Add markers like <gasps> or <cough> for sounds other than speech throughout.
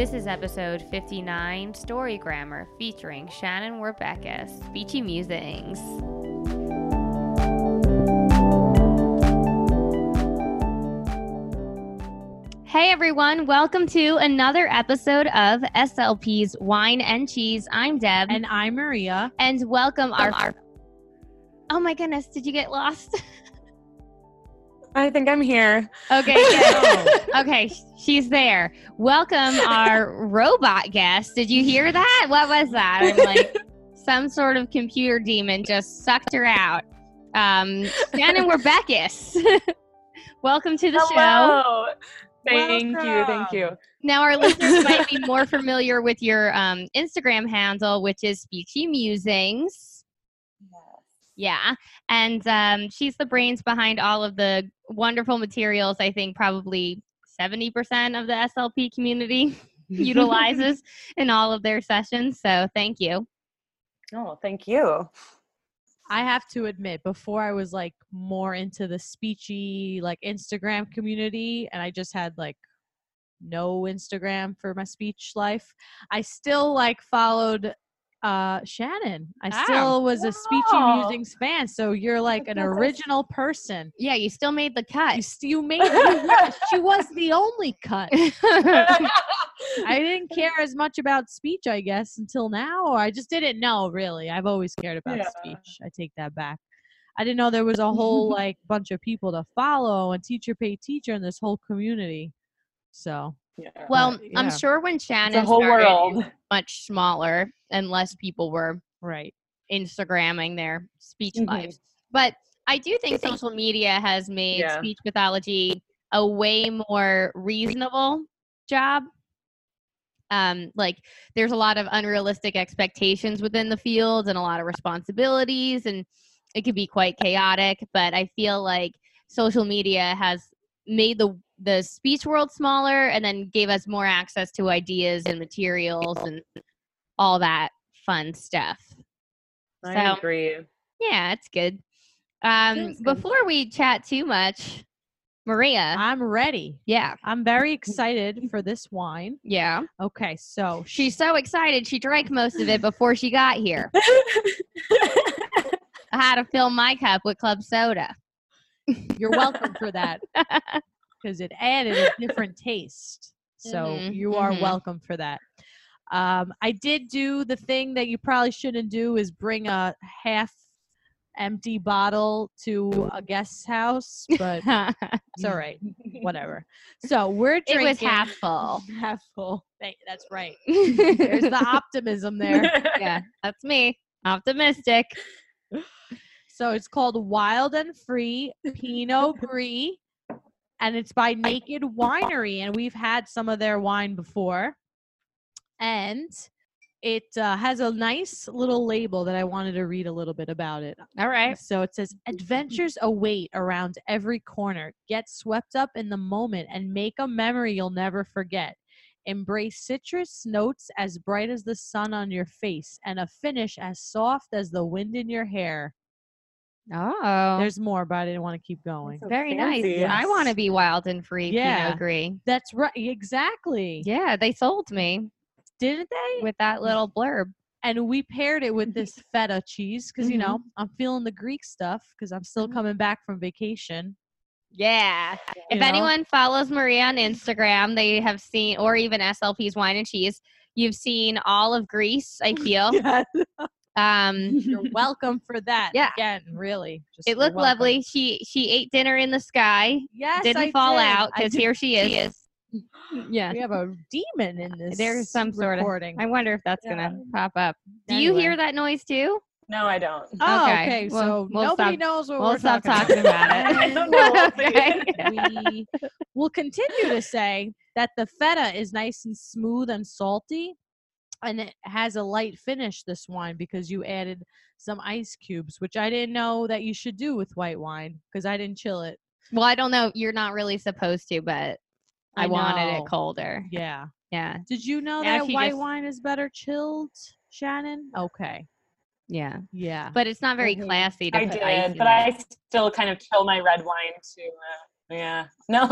This is episode 59 Story Grammar featuring Shannon Werbeckes, Speechy Musings. Hey everyone, welcome to another episode of SLP's Wine and Cheese. I'm Deb. And I'm Maria. And welcome our, our Oh my goodness, did you get lost? <laughs> I think I'm here. Okay, <laughs> good. okay, she's there. Welcome our robot guest. Did you hear that? What was that? I'm like <laughs> some sort of computer demon just sucked her out. Um Shannon Werbeckes. <laughs> Welcome to the Hello. show. Thank Welcome. you. Thank you. Now, our listeners might be more familiar with your um, Instagram handle, which is Speechy Musings. Yeah. And um, she's the brains behind all of the wonderful materials I think probably 70% of the SLP community <laughs> <laughs> utilizes in all of their sessions. So thank you. Oh, thank you. I have to admit, before I was like more into the speechy like Instagram community, and I just had like no Instagram for my speech life, I still like followed uh Shannon. I still was a speechy Wow. musings fan. So you're like an original person. Yeah, you still made the cut. You, st- you made it. she was the only cut. <laughs> I didn't care as much about speech, I guess, until now. Or I just didn't know, really. I've always cared about Yeah. speech. I take that back. I didn't know there was a whole <laughs> like bunch of people to follow and teacher pay teacher in this whole community. So Yeah. well, But, I'm sure when it's Shannon a whole started, world. much smaller and less people were right. Instagramming their speech Mhm. lives. But I do think social media has made Yeah. speech pathology a way more reasonable job. Um, like there's a lot of unrealistic expectations within the field and a lot of responsibilities and it could be quite chaotic, but I feel like social media has made the the speech world smaller and then gave us more access to ideas and materials and all that fun stuff. I So- agree. Yeah, it's good. Um, That's good. before we chat too much, Maria. I'm ready. yeah, I'm very excited for this wine. yeah. Okay, so She's so excited she drank most of it before she got here. <laughs> I had to fill my cup with club soda. you're welcome for that <laughs> because it added a different taste. So Mhm, you are mhm. welcome for that. Um, I did do the thing that you probably shouldn't do is bring a half empty bottle to a guest's house, but it's all right. Whatever. So we're drinking. <laughs> it was half full. <laughs> half full. That's right. There's the <laughs> optimism there. yeah, that's me. Optimistic. So it's called Wild and Free Pinot Gris, and it's by Naked Winery, and we've had some of their wine before, and it uh, has a nice little label that I wanted to read a little bit about it. All right. So it says, Adventures await around every corner. Get swept up in the moment and make a memory you'll never forget. Embrace citrus notes as bright as the sun on your face and a finish as soft as the wind in your hair. Oh, There's more, but I didn't want to keep going. So very nice. fancy. I want to be wild and free. Yeah. Pinot Gris. That's right. Exactly. Yeah, they sold me Didn't they? with that little blurb. And we paired it with this <laughs> feta cheese because, you know, Mm-hmm. I'm feeling the Greek stuff because I'm still coming back from vacation. Yeah. If know? anyone follows Maria on Instagram, they have seen, or even SLP's Wine and Cheese, you've seen all of Greece, I <laughs> feel. Yeah. <laughs> Um, You're <laughs> welcome for that. Yeah. Again, really. Just it looked welcome. lovely. She she ate dinner in the sky. Yes. Didn't I fall did. out because here she is. <gasps> Yeah. We have a demon in this. There's some sort of- I wonder if that's gonna pop up. Do you hear that noise too? No, I don't. Oh, Okay, okay. well, so we'll nobody stop- knows what we'll we're stop talking, talking about <laughs> I it. don't <laughs> know. okay. we will continue to say that the feta is nice and smooth and salty, and it has a light finish. This wine because you added some ice cubes, which I didn't know that you should do with white wine because I didn't chill it. Well, I don't know. You're not really supposed to, but I, I wanted it colder. Yeah. Yeah. Did you know Yeah, that she white just- wine is better chilled, Shannon? Okay. Yeah. Yeah. But it's not very classy to I put did, in but it. I still kind of chill my red wine to. Uh, yeah. <laughs> No.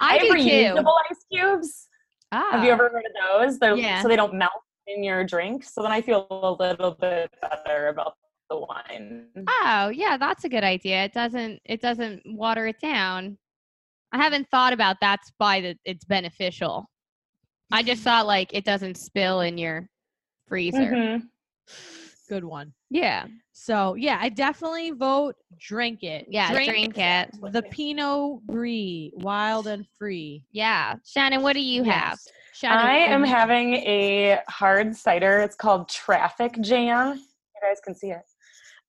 I do have too. reusable ice cubes. Have you Ah. ever heard of those? They're, Yeah. So they don't melt in your drink. So then I feel a little bit better about the wine. Oh, yeah, that's a good idea. It doesn't it doesn't water it down. I haven't thought about that's why that it's beneficial. I just <laughs> thought like it doesn't spill in your freezer. Mhm. Good one. Yeah. So yeah, I definitely vote drink it. Yeah, drink, it. the Pinot Gris, wild and free. Yeah. Shannon, what do you have? Shannon, I am having a hard cider. It's called Traffic Jam. You guys can see it.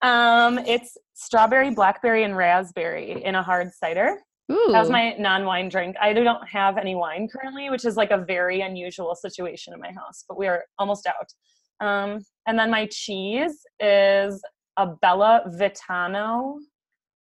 Um, it's strawberry, blackberry, and raspberry in a hard cider. Ooh. That was my non-wine drink. I don't have any wine currently, which is like a very unusual situation in my house, but we are almost out. Um, and then my cheese is a Bella Vitano.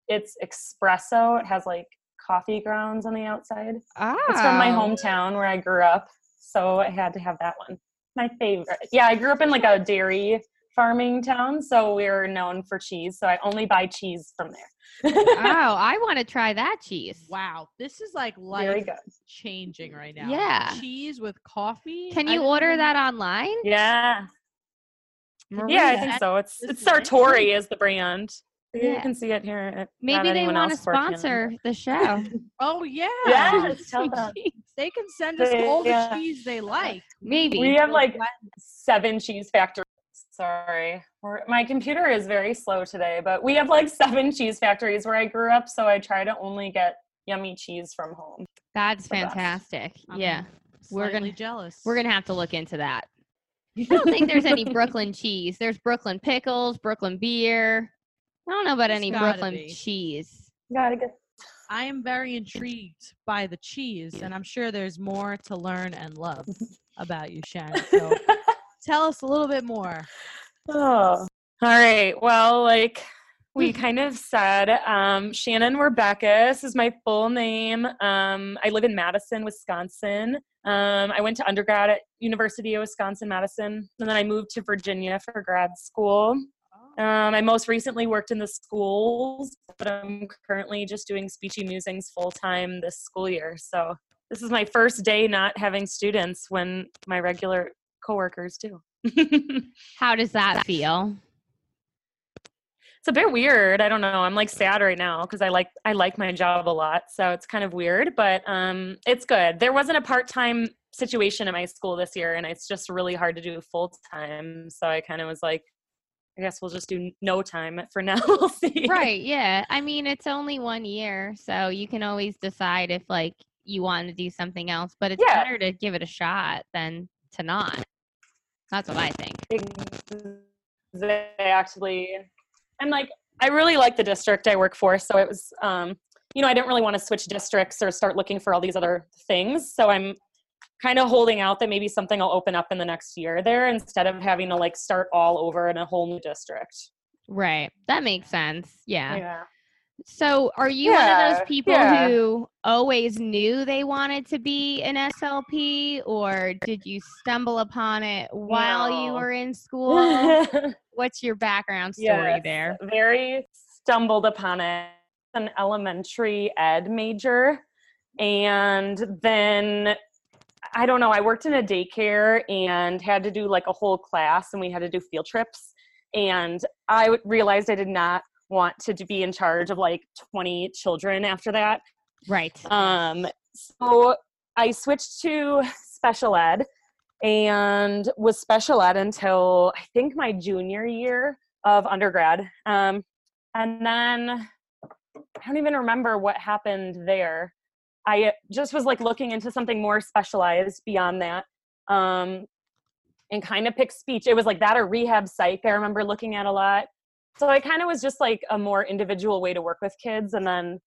It's espresso. It has like coffee grounds on the outside. Ah. It's from my hometown where I grew up, so I had to have that one. My favorite. Yeah, I grew up in like a dairy farming town, so we're known for cheese. So I only buy cheese from there. oh, <laughs> I want to try that cheese. Wow, this is like life changing right now. Yeah. cheese with coffee. Can you didn't order even- that online? Yeah, Maria? yeah, I think so. It's This it's. Sartori is the brand. Yeah. You can see it here. at- Maybe they want to else working sponsor the show. <laughs> Oh yeah. Yes, tell <laughs> them. They can send us They- all the yeah. cheese they like. Maybe. We have like seven cheese factories. Sorry, We're, my computer is very slow today, but we have like seven cheese factories where I grew up, so I try to only get yummy cheese from home. That's the best. fantastic. I'm yeah. We're gonna- jealous. We're gonna have to look into that. I don't think there's any Brooklyn cheese. There's Brooklyn pickles, Brooklyn beer. I don't know about There's any gotta Brooklyn be. cheese. Gotta get. I am very intrigued by the cheese, and I'm sure there's more to learn and love <laughs> about you, Shannon. So <laughs> tell us a little bit more. Oh, all right. Well, like we kind of said, um, Shannon Werbeckes is my full name. Um, I live in Madison, Wisconsin. Um, I went to undergrad at University of Wisconsin Madison, and then I moved to Virginia for grad school. Um, I most recently worked in the schools, but I'm currently just doing Speechy Musings full time this school year. So this is my first day not having students when my regular coworkers do. <laughs> How does that feel? It's a bit weird i don't know i'm like sad right now because i like i like my job a lot so it's kind of weird but um it's good there wasn't a part-time situation at my school this year and it's just really hard to do full-time so i kind of was like i guess we'll just do no time <laughs> for now we'll see right. Yeah. I mean, it's only one year, so you can always decide if like you want to do something else. But it's Yeah. better to give it a shot than to not. That's what I think. exactly i'm like i really like the district i work for so it was um you know i didn't really want to switch districts or start looking for all these other things so i'm kind of holding out that maybe something will open up in the next year there instead of having to like start all over in a whole new district Right. That makes sense. Yeah. yeah So, are you one of those people yeah. who always knew they wanted to be an SLP, or did you stumble upon it while you were in school? <laughs> What's your background story Yes, there? Very stumbled upon it. An elementary ed major. And then I don't know, I worked in a daycare and had to do like a whole class and we had to do field trips. And I realized I did not want to be in charge of like 20 children after that. Right. Um, so I switched to special ed and was special ed until I think my junior year of undergrad. Um, and then I don't even remember what happened there. I just was like looking into something more specialized beyond that. Um, and kind of picked speech. It was like that or rehab psych. I remember looking at a lot. So I kind of was just like a more individual way to work with kids. And then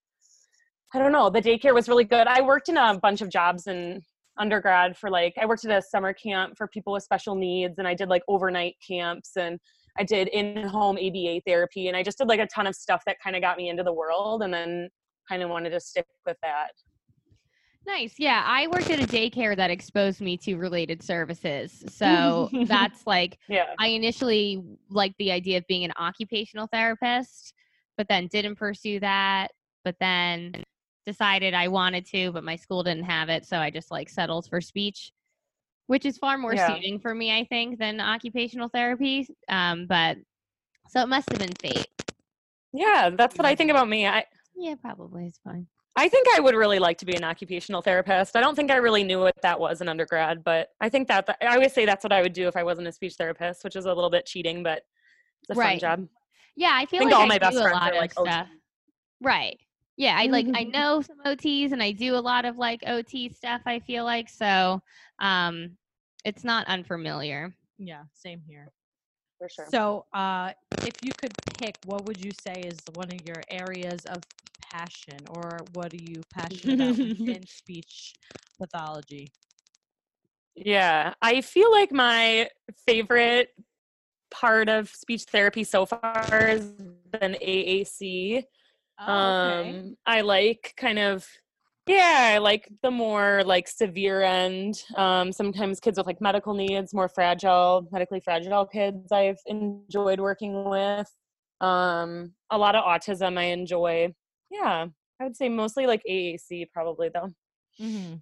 I don't know, the daycare was really good. I worked in a bunch of jobs in undergrad for like, I worked at a summer camp for people with special needs and I did like overnight camps and I did in home ABA therapy and I just did like a ton of stuff that kind of got me into the world and then kind of wanted to stick with that. Nice. Yeah. I worked at a daycare that exposed me to related services. So <laughs> that's like, Yeah. I initially liked the idea of being an occupational therapist, but then didn't pursue that. But then decided I wanted to, but my school didn't have it. So I just like settled for speech. which is far more Yeah. suiting for me, I think, than occupational therapy. Um, but so it must have been fate. Yeah, that's what I think about me. I Yeah, probably it's fine. I think I would really like to be an occupational therapist. I don't think I really knew what that was in undergrad, but I think that I always say that's what I would do if I wasn't a speech therapist, which is a little bit cheating, but it's a Right. fun job. Yeah, I feel think like all I my best do a friends lot are, of like, OT. stuff. Right. Yeah, I like I <laughs> know some OTs and I do a lot of like OT stuff. I feel like so, um, it's not unfamiliar. Yeah, same here. For sure. So, uh, if you could pick, what would you say is one of your areas of passion, or what are you passionate about <laughs> within speech pathology? Yeah, I feel like my favorite part of speech therapy so far has been AAC. Oh, okay. Um, I like kind of, yeah, I like the more like severe end. Um, sometimes kids with like medical needs, more fragile, medically fragile kids I've enjoyed working with. Um, a lot of autism I enjoy. Yeah, I would say mostly like AAC probably though. hmm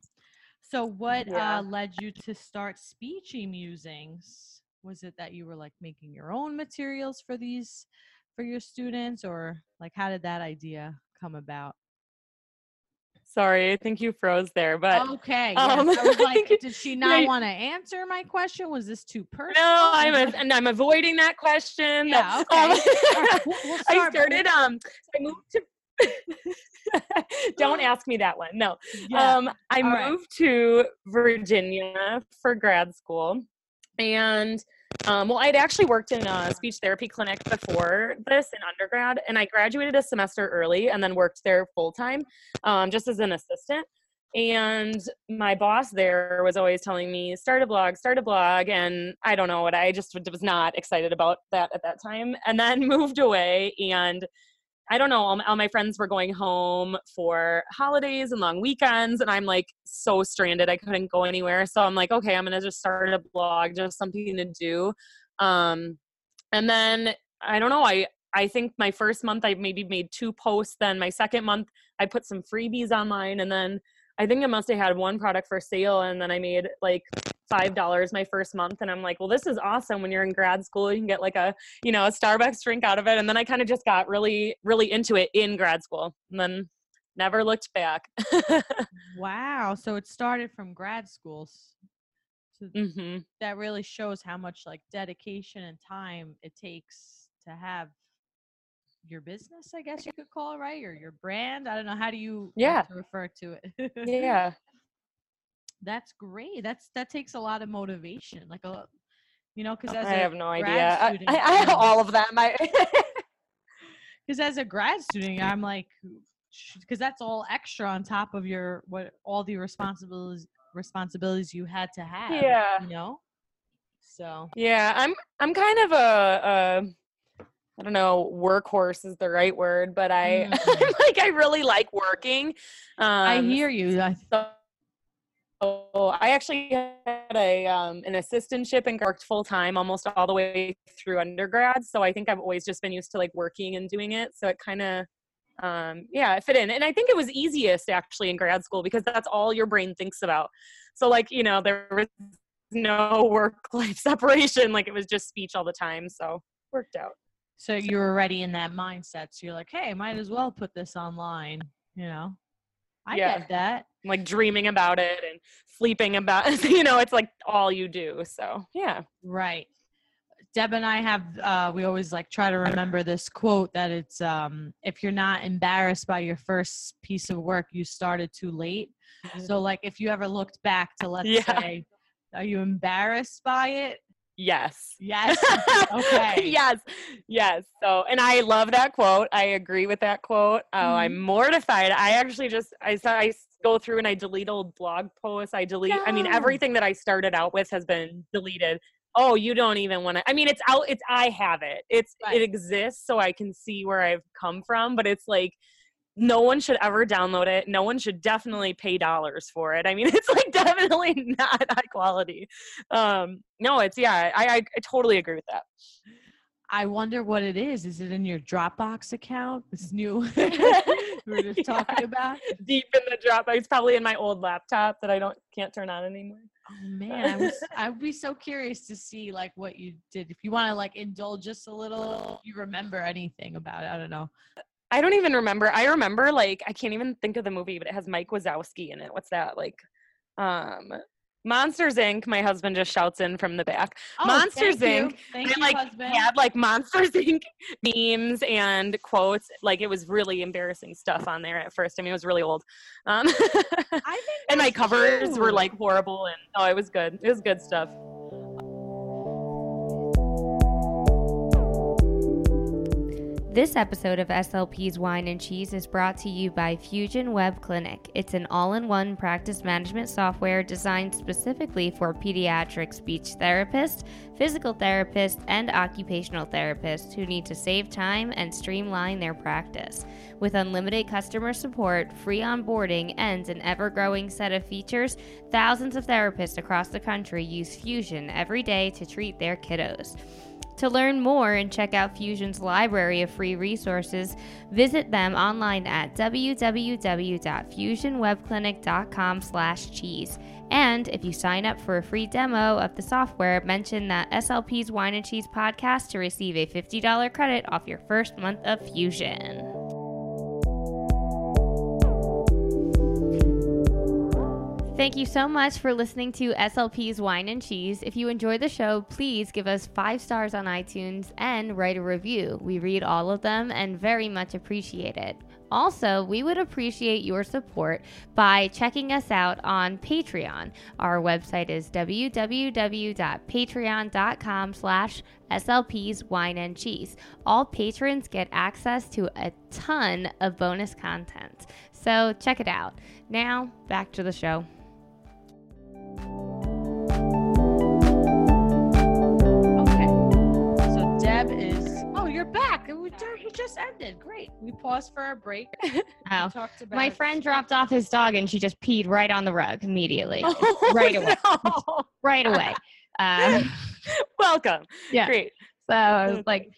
So, what Yeah. uh, led you to start Speechy Musings? Was it that you were like making your own materials for these for your students, or like how did that idea come about? Sorry, I think you froze there, but okay, um, yes. I was like, <laughs> did she not want to answer my question? Was this too personal? No, I'm a, <laughs> and I'm avoiding that question. Yeah, Um, okay. Right, we'll- we'll <laughs> I started. Um, so I moved to. Don't ask me that one. No. Yeah. Um, I All right. moved to Virginia for grad school, and um, well, I'd actually worked in a speech therapy clinic before this in undergrad, and I graduated a semester early and then worked there full time, um, just as an assistant. And my boss there was always telling me, start a blog, start a blog. And I don't know what I just was not excited about that at that time. And then <laughs> moved away. And I don't know, all my, all my friends were going home for holidays and long weekends. And I'm like so stranded. I couldn't go anywhere. So I'm like, okay, I'm going to just start a blog, just something to do. Um, and then I don't know, I, I think my first month I maybe made two posts. Then my second month I put some freebies online. And then I think I must have had one product for sale and then I made like five dollars my first month and I'm like, well this is awesome when you're in grad school. You can get like a you know, a Starbucks drink out of it. And then I kind of just got really, really into it in grad school. And then never looked back. wow. So it started from grad schools. So hmm that really shows how much like dedication and time it takes to have your business, I guess you could call it, right? Or your brand. I don't know. How do you Yeah. refer to it? Yeah. That's great. That's that takes a lot of motivation. Like a you know, because as I have no idea. I, student, I, I have um, all of them. I <laughs> because as a grad student i'm like because that's all extra on top of your what all the responsibilities responsibilities you had to have Yeah. you know so Yeah, I'm I'm kind of a, a I don't know, workhorse is the right word, but I <laughs> Mhm. like I really like working. Um, i hear you I, So I actually had a um, an assistantship and worked full time almost all the way through undergrad. So I think I've always just been used to like working and doing it. So it kind of um, yeah, it fit in. And I think it was easiest actually in grad school because that's all your brain thinks about. So like you know there was no <laughs> work life separation. Like it was just speech all the time. So worked out. so you were already in that mindset so you're like hey might as well put this online you know i Yeah. get that Like dreaming about it and sleeping about. <laughs> You know, it's like all you do. So yeah. Right. Deb and I have uh we always like try to remember this quote that it's um if you're not embarrassed by your first piece of work, you started too late. So like if you ever looked back to let's Yeah. say are you embarrassed by it? Yes. Yes. <laughs> Okay. yes. Yes. So, and I love that quote. I agree with that quote. Oh, I'm Mm-hmm. mortified. I actually just I saw I go through and I delete old blog posts. I delete. I mean, everything that I started out with has been deleted. Oh, you don't even want to. I mean, it's out. It's I have it. It's Right. it exists, so I can see where I've come from. But it's like no one should ever download it. No one should definitely pay dollars for it. I mean, <laughs> it's like definitely not high quality. Um, no, it's yeah. I, I I totally agree with that. I wonder what it is. Is it in your Dropbox account? This new <laughs> <laughs> we were just talking about? Deep in the Dropbox, it's probably in my old laptop that I don't can't turn on anymore. Oh man, I was, I'd be so curious to see like what you did. If you want to like indulge just a little, if you remember anything about it. I don't know. I don't even remember. I remember like I can't even think of the movie, but it has Mike Wazowski in it. What's that like? Um, Monsters Inc. My husband just shouts in from the back. Oh, Monsters thank Inc. You. Thank you, like husband. had like Monsters <laughs> Inc. memes and quotes. Like it was really embarrassing stuff on there at first. I mean, it was really old. Um, <laughs> I think and my covers were like horrible. And oh, it was good. It was good stuff. This episode of SLP's Wine and Cheese is brought to you by Fusion Web Clinic. It's an all in one practice management software designed specifically for pediatric speech therapists, physical therapists, and occupational therapists who need to save time and streamline their practice. With unlimited customer support, free onboarding, and an ever growing set of features, thousands of therapists across the country use Fusion every day to treat their kiddos. To learn more and check out Fusion's library of free resources, visit them online at www.fusionwebclinic.com/cheese. And if you sign up for a free demo of the software, mention that SLP's Wine and Cheese podcast to receive a $50 credit off your first month of Fusion. Thank you so much for listening to SLP's Wine and Cheese. If you enjoy the show, please give us five stars on iTunes and write a review. We read all of them and very much appreciate it. Also, we would appreciate your support by checking us out on Patreon. Our website is www.patreon.com slash SLP's Wine and Cheese. All patrons get access to a ton of bonus content. So check it out. Now, back to the show. Just ended. Great. We paused for a break. <laughs> We Oh. talked about My friend dropped off his dog and she just peed right on the rug immediately. <laughs> Right away. no. <laughs> right away. Uh, Welcome. yeah. Great. So I was like,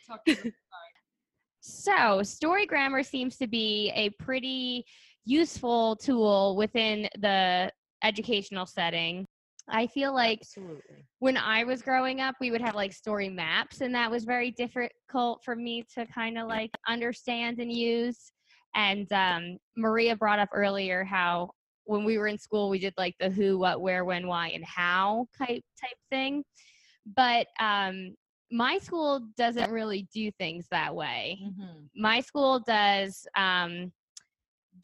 so story grammar seems to be a pretty useful tool within the educational setting. I feel like Absolutely. when I was growing up, we would have like story maps, and that was very difficult for me to kind of like understand and use. And um, Maria brought up earlier how when we were in school, we did like the who, what, where, when, why, and how type type thing. But um, my school doesn't really do things that way. Mhm. My school does um,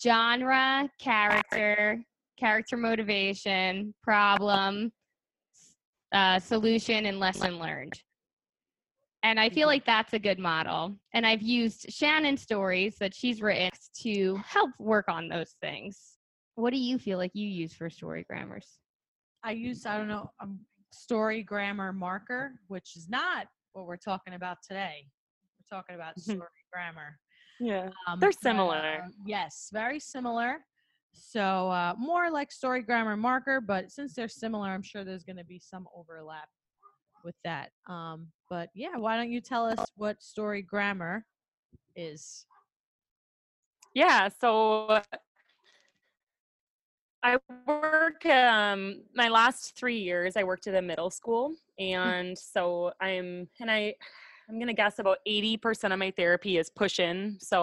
genre, character, character motivation, problem, uh, solution, and lesson learned. And I feel like that's a good model. And I've used Shannon's stories that she's written to help work on those things. What do you feel like you use for story grammars? I use I don't know um, story grammar marker, which is not what we're talking about today. We're talking about Mhm. story grammar. Yeah. Um, They're similar. uh, yes, very similar. So uh, more like story grammar marker, but since they're similar, I'm sure there's going to be some overlap with that. Um, but yeah, why don't you tell us what story grammar is? Yeah. So I work um my last three years I worked at a middle school and so I'm and I I'm gonna guess about 80% of my therapy is push in, so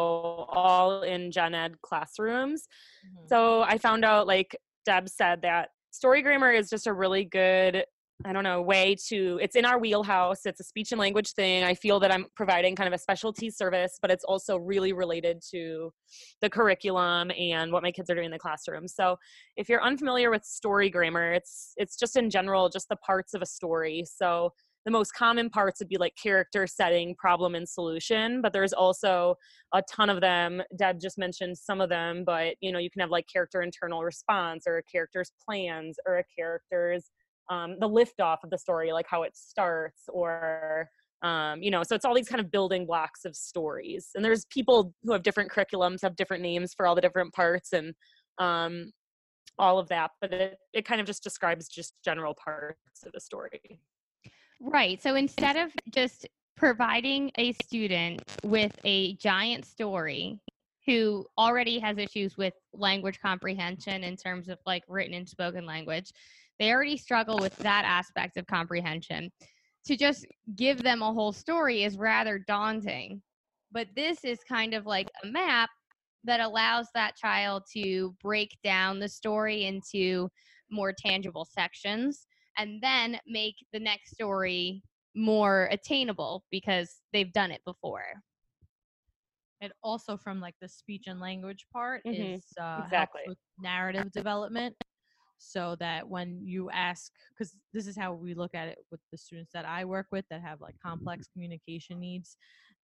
all in gen ed classrooms. Mm-hmm. So I found out, like Deb said, that story grammar is just a really good, I don't know, way to, it's in our wheelhouse. It's a speech and language thing. I feel that I'm providing kind of a specialty service, but it's also really related to the curriculum and what my kids are doing in the classroom. So if you're unfamiliar with story grammar, it's it's just in general just the parts of a story. So the most common parts would be like character setting problem and solution but there's also a ton of them. Deb just mentioned some of them but you know you can have like character internal response or a character's plans or a character's um, the lift off of the story like how it starts or um, you know so it's all these kind of building blocks of stories. And there's people who have different curriculums have different names for all the different parts and um, all of that but it, it kind of just describes just general parts of the story Right. So instead of just providing a student with a giant story who already has issues with language comprehension in terms of like written and spoken language, they already struggle with that aspect of comprehension. To just give them a whole story is rather daunting. But this is kind of like a map that allows that child to break down the story into more tangible sections and then make the next story more attainable because they've done it before. It also from like the speech and language part Mhm. is uh, Exactly. narrative development, so that when you ask, because this is how we look at it with the students that I work with that have like complex communication needs,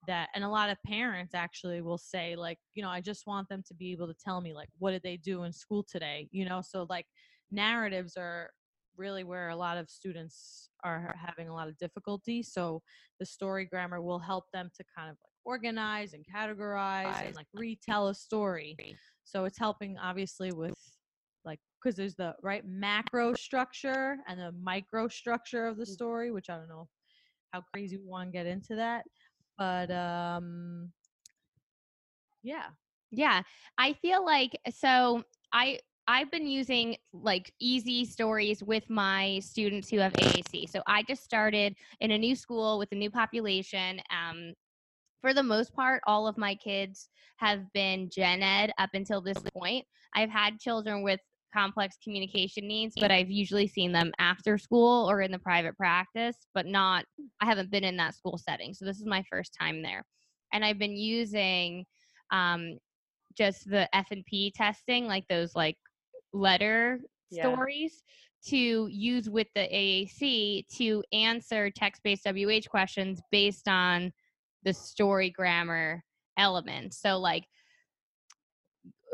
that and a lot of parents actually will say like, you know, I just want them to be able to tell me like what did they do in school today, you know, so like narratives are really where a lot of students are having a lot of difficulty. So the story grammar will help them to kind of like organize and categorize and like retell a story. So it's helping obviously with like because there's the right macro structure and the micro structure of the story, which I don't know how crazy we want to get into that. But um yeah. Yeah, I feel like so I I've been using like easy stories with my students who have AAC. So I just started in a new school with a new population. Um, for the most part, all of my kids have been gen ed up until this point. I've had children with complex communication needs, but I've usually seen them after school or in the private practice, but not, I haven't been in that school setting. So this is my first time there. And I've been using um, just the F and P testing, like those like letter Yeah. stories to use with the AAC to answer text-based WH questions based on the story grammar elements. So like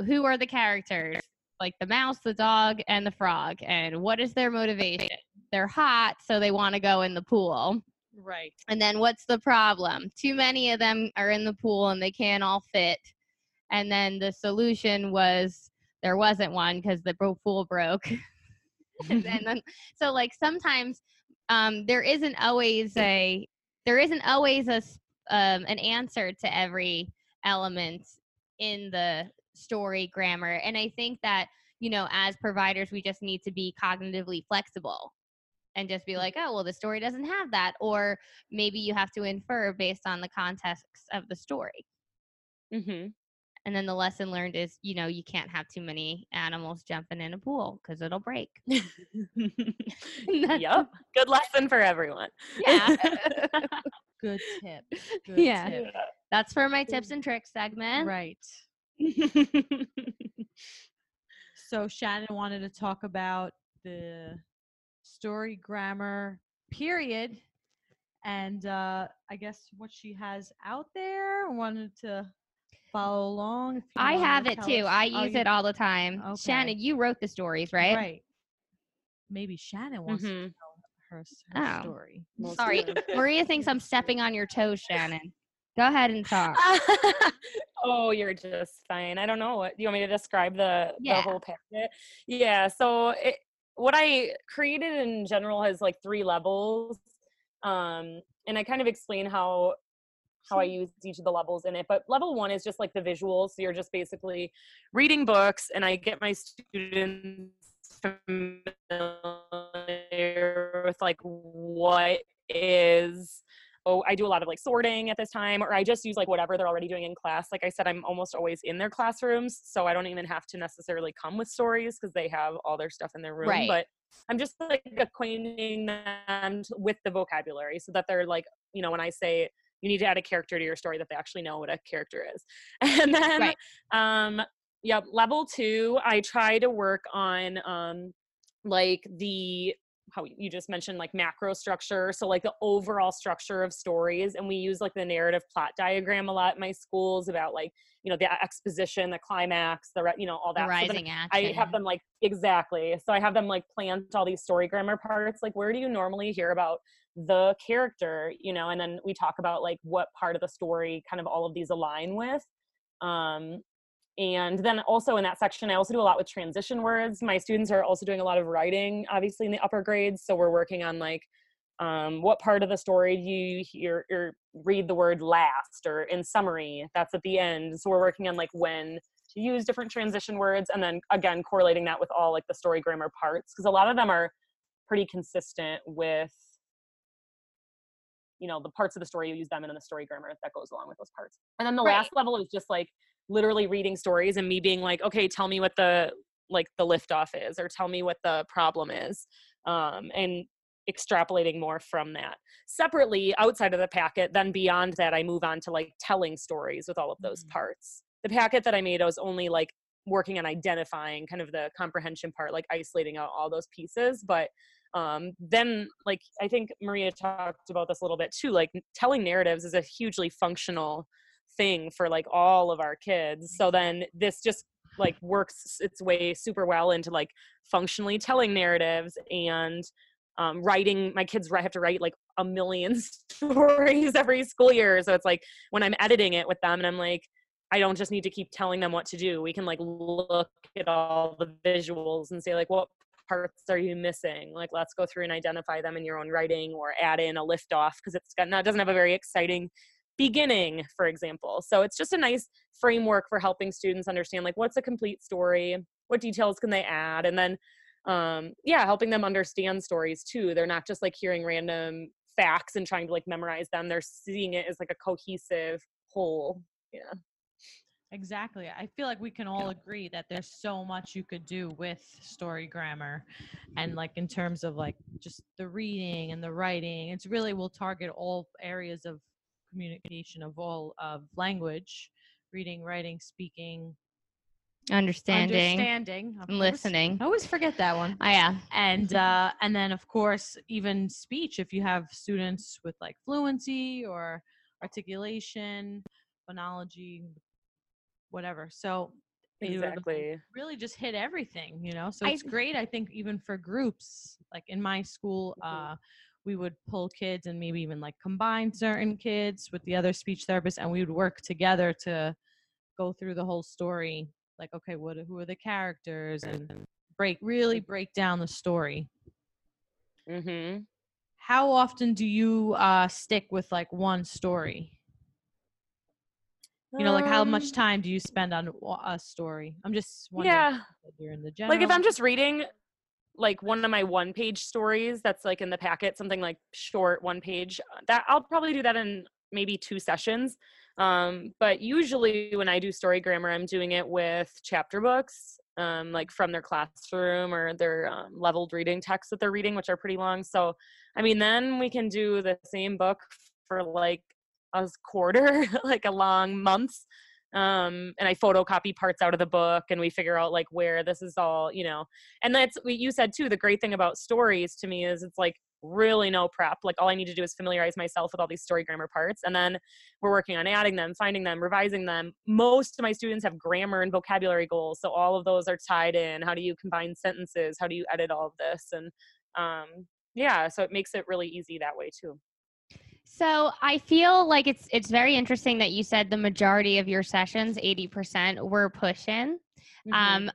who are the characters? Like the mouse, the dog, and the frog. And what is their motivation? They're hot, so they want to go in the pool. Right. And then what's the problem? Too many of them are in the pool and they can't all fit. And then the solution was there wasn't one because the pool broke. <laughs> and <laughs> then, so like sometimes um, there isn't always a there isn't always a um, an answer to every element in the story grammar. And I think that you know as providers we just need to be cognitively flexible and just be like, oh, well, the story doesn't have that. Or maybe you have to infer based on the context of the story. hmm And then the lesson learned is, you know, you can't have too many animals jumping in a pool because it'll break. <laughs> <laughs> Yep. Good lesson for everyone. Yeah. <laughs> Good tip. Good Yeah. tip. That's for my tips and tricks segment. Right. So Shannon wanted to talk about the story grammar period and uh I guess what she has out there. Wanted to follow along. If you I wanna have it too. us- I oh, use you- it all the time. Okay. Shannon, you wrote the stories, right? Right. Maybe Shannon wants to Mhm. tell her, her Oh. story. Most Sorry. <laughs> Maria thinks I'm stepping on your toes, Shannon. Go ahead and talk. <laughs> oh, you're just fine. I don't know. What do you want me to describe the Yeah. the whole packet? Yeah. So it, what I created in general has like three levels, um, and I kind of explain how how I use each of the levels in it. But level one is just like the visuals. So you're just basically reading books, and I get my students familiar with like what is oh i do a lot of like sorting at this time or i just use like whatever they're already doing in class like i said i'm almost always in their classrooms so i don't even have to necessarily come with stories because they have all their stuff in their room Right. but i'm just like acquainting them with the vocabulary so that they're like you know when i say you need to add a character to your story that they actually know what a character is <laughs> and then Right. um yep level two i try to work on um like the how you just mentioned like macro structure so like the overall structure of stories and we use like the narrative plot diagram a lot in my schools about like you know the exposition the climax the re- you know all that So rising action. I have them like exactly. So I have them like plant all these story grammar parts. Like, where do you normally hear about the character? You know, and then we talk about like what part of the story kind of all of these align with. Um, and then also in that section, I also do a lot with transition words. My students are also doing a lot of writing, obviously in the upper grades. So we're working on like um, what part of the story do you hear or read the word last or in summary that's at the end so we're working on like when to use different transition words and then again correlating that with all like the story grammar parts because a lot of them are pretty consistent with you know the parts of the story you use them and then the story grammar that goes along with those parts and then the Right. last level is just like literally reading stories and me being like okay tell me what the like the lift off is or tell me what the problem is um, and extrapolating more from that separately outside of the packet then beyond that i move on to like telling stories with all of those Mhm. parts the packet that i made i was only like working on identifying kind of the comprehension part like isolating out all those pieces but um, then like i think maria talked about this a little bit too like telling narratives is a hugely functional thing for like all of our kids. So then this just like works its way super well into like functionally telling narratives and um, writing my kids have to write like a million <laughs> stories every school year. So it's like when i'm editing it with them and i'm like i don't just need to keep telling them what to do. We can like look at all the visuals and say like what parts are you missing? Like let's go through and identify them in your own writing or add in a lift off because it's got not doesn't have a very exciting beginning for example. So it's just a nice framework for helping students understand like what's a complete story? What details can they add? And then um yeah helping them understand stories too. They're not just like hearing random facts and trying to like memorize them. They're seeing it as like a cohesive whole. Yeah Exactly. I feel like we can all agree that there's so much you could do with story grammar and like in terms of like just the reading and the writing. It's really will target all areas of communication of all of language, reading, writing, speaking, Understanding understanding, and listening. I always forget that one. Oh yeah. And <laughs> uh and then of course even speech if you have students with like fluency or articulation, phonology, whatever. So exactly really just hit everything, you know. So I- it's great, I think, even for groups. Like in my school, Mhm. uh, we would pull kids and maybe even like combine certain kids with the other speech therapist, and we would work together to go through the whole story. Like, okay, what who are the characters, and break really break down the story. mm-hmm. How often do you uh, stick with like one story? You know, like how much Um, time do you spend on a story? I'm just wondering. yeah You're in the general. like if i'm just reading like one of my one page stories that's like in the packet something like short one page uh, that i'll probably do that in maybe two sessions um, but usually when i do story grammar i'm doing it with chapter books um, like from their classroom or their um, leveled reading texts that they're reading which are pretty long so i mean then we can do the same book for like a quarter <laughs> like a long months um and i photocopy parts out of the book and we figure out like where this is all you know and that's what you said too the great thing about stories to me is it's like really no prep like all i need to do is familiarize myself with all these story grammar parts and then we're working on adding them finding them revising them. Most of my students have grammar and vocabulary goals so all of those are tied in. How do you combine sentences? How do you edit all of this? And um yeah so it makes it really easy that way too So I feel like it's it's very interesting that you said the majority of your sessions, eighty percent, were push in. Mm-hmm. Um,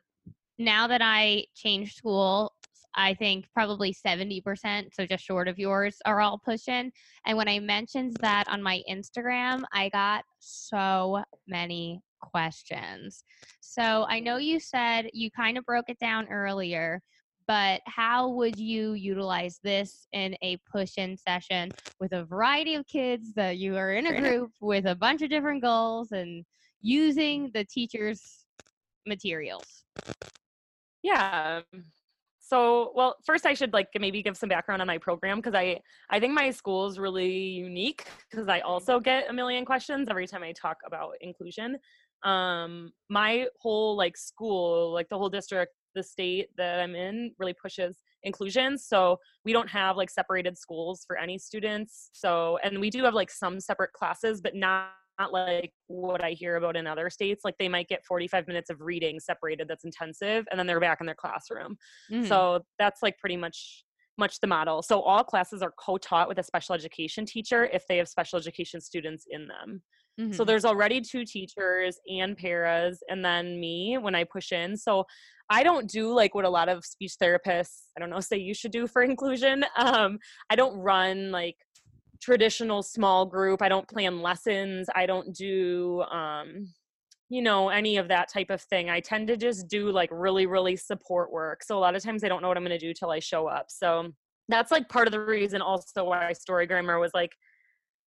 now that I changed school, I think probably 70%, so just short of yours, are all push in. And when I mentioned that on my Instagram, I got so many questions. So I know you said you kind of broke it down earlier, but how would you utilize this in a push in session with a variety of kids that you are in a group with a bunch of different goals and using the teacher's materials? Yeah. So, well, first I should like maybe give some background on my program because I I think my school is really unique because I also get a million questions every time I talk about inclusion. Um my whole like school, like the whole district, the state that I'm in really pushes inclusion. So, we don't have like separated schools for any students. So, and we do have like some separate classes but not not like what I hear about in other states. Like they might get 45 minutes of reading separated that's intensive and then they're back in their classroom. Mhm. So that's like pretty much much the model. So all classes are co-taught with a special education teacher if they have special education students in them. So Mhm. there's already two teachers and paras and then me when I push in. So I don't do like what a lot of speech therapists, I don't know, say you should do for <laughs> inclusion. Um, I don't run like traditional small group. I don't plan lessons. I don't do um you know any of that type of thing. I tend to just do like really really support work. So a lot of times I don't know what I'm going to do till I show up. So that's like part of the reason also why story grammar was like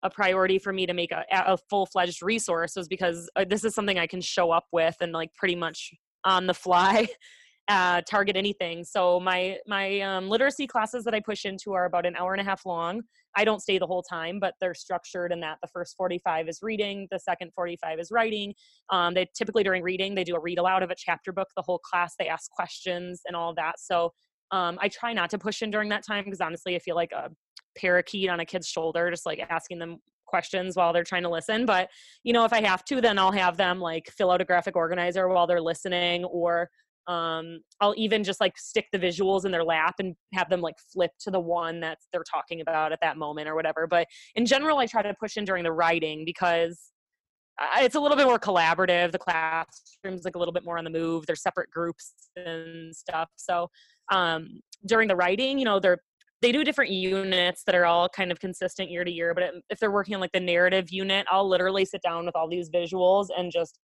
a priority for me to make a, a full-fledged resource was because uh, this is something i can show up with and like pretty much on the fly <laughs> uh, target anything. So my my um, literacy classes that i push into are about an hour and a half long. I don't stay the whole time but they're structured in that the first 45 is reading the second 45 is writing. Um, they typically during reading they do a read aloud of a chapter book the whole class they ask questions and all that. So um, I try not to push in during that time because honestly, I feel like a parakeet on a kid's shoulder, just like asking them questions while they're trying to listen. But, you know, if I have to, then I'll have them like fill out a graphic organizer while they're listening or um, I'll even just like stick the visuals in their lap and have them like flip to the one that they're talking about at that moment or whatever. But in general, I try to push in during the writing because it's a little bit more collaborative. The classroom's like a little bit more on the move. They're separate groups and stuff. So um, during the writing, you know, they're they do different units that are all kind of consistent year to year. But um, if they're working on like the narrative unit, I'll literally sit down with all these visuals and just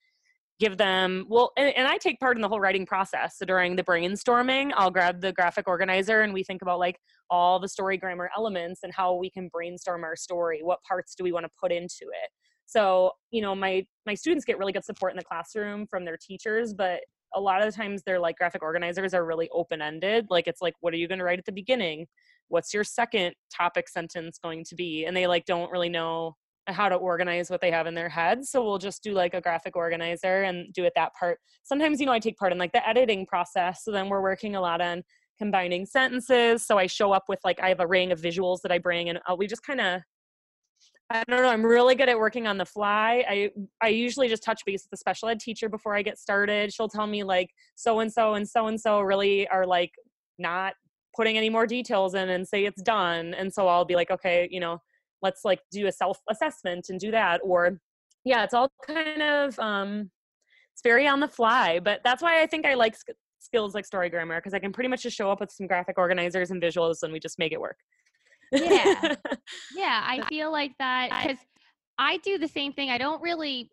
give them well and, and, i take part in the whole writing process. So during the brainstorming i'll grab the graphic organizer and we think about like all the story grammar elements and how we can brainstorm our story. What parts do we want to put into it? So you know my my students get really good support in the classroom from their teachers but a lot of the times their like graphic organizers are really open ended like it's like what are you going to write at the beginning what's your second topic sentence going to be and they like don't really know how to organize what they have in their head so we'll just do like a graphic organizer and do it that part sometimes you know i take part in like the editing process so then we're working a lot on combining sentences so i show up with like i have a ring of visuals that i bring and uh, we just kind of I don't know. I'm really good at working on the fly. I I usually just touch base with the special ed teacher before I get started. She'll tell me like so and so and so and so really are like not putting any more details in and say it's done. And so I'll be like, okay, you know, let's like do a self assessment and do that. Or yeah, it's all kind of um it's very on the fly. But that's why I think I like sk- skills like story grammar because I can pretty much just show up with some graphic organizers and visuals and we just make it work. Yeah. <laughs> yeah, I feel like that because I do the same thing. I don't really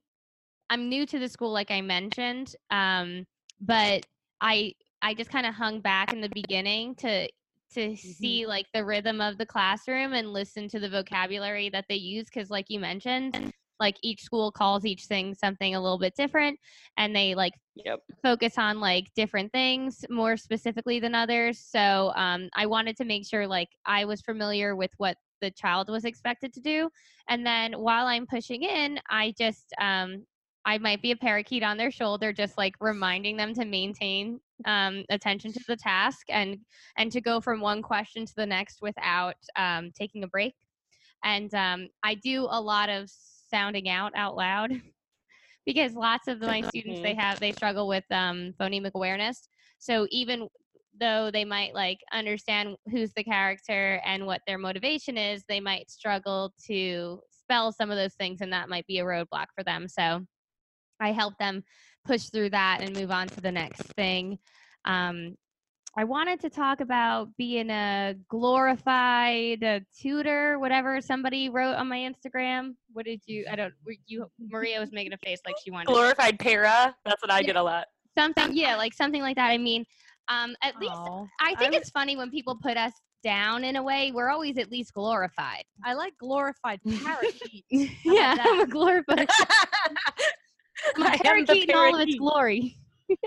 I'm new to the school like I mentioned. Um, but I I just kind of hung back in the beginning to to mm-hmm. see like the rhythm of the classroom and listen to the vocabulary that they use because like you mentioned like each school calls each thing something a little bit different and they like yep. focus on like different things more specifically than others so um, i wanted to make sure like i was familiar with what the child was expected to do and then while i'm pushing in i just um, i might be a parakeet on their shoulder just like reminding them to maintain um, attention to the task and and to go from one question to the next without um, taking a break. And um, i do a lot of sounding out out loud <laughs> because lots of my students they mm-hmm. have they struggle with um, phonemic awareness. So even though they might like understand who's the character and what their motivation is they might struggle to spell some of those things and that might be a roadblock for them. So i help them push through that and move on to the next thing um, I wanted to talk about being a glorified uh, tutor, whatever somebody wrote on my Instagram. What did you? I don't. You Maria was making a face like she wanted glorified para. That's what I get a lot. Something, yeah, like something like that. I mean, um, at least I think I it's funny when people put us down in a way. We're always at least glorified. I like glorified <laughs> parakeet. <laughs> yeah, I'm a glorified. <laughs> I'm a parakeet in all of its glory. <laughs>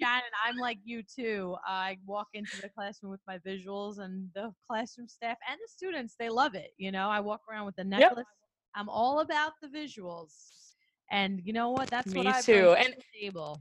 Shannon, I'm like you too. I walk into the classroom with my visuals, and the classroom staff and the students they love it. You know, I walk around with the necklace. Yep. I'm all about the visuals, and you know what? That's Me what I too. and table.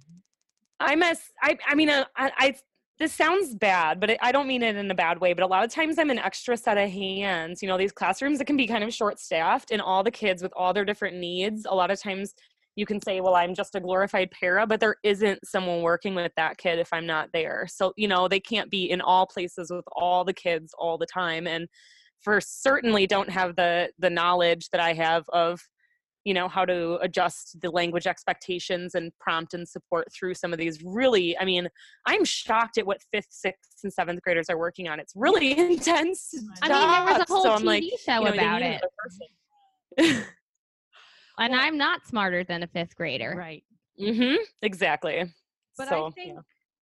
I'm a. I. I mean, I, I this sounds bad, but I don't mean it in a bad way. But a lot of times I'm an extra set of hands. You know, these classrooms that can be kind of short staffed, and all the kids with all their different needs. A lot of times you can say, well, I'm just a glorified para, but there isn't someone working with that kid if I'm not there. So, you know, they can't be in all places with all the kids all the time. And for certainly don't have the the knowledge that I have of you know how to adjust the language expectations and prompt and support through some of these really i mean i'm shocked at what fifth sixth and seventh graders are working on it's really <laughs> intense i mean there was a whole so tv like, show you know, about it <laughs> and I'm not smarter than a fifth grader. Right. Mm-hmm. Exactly. But so, I think, yeah.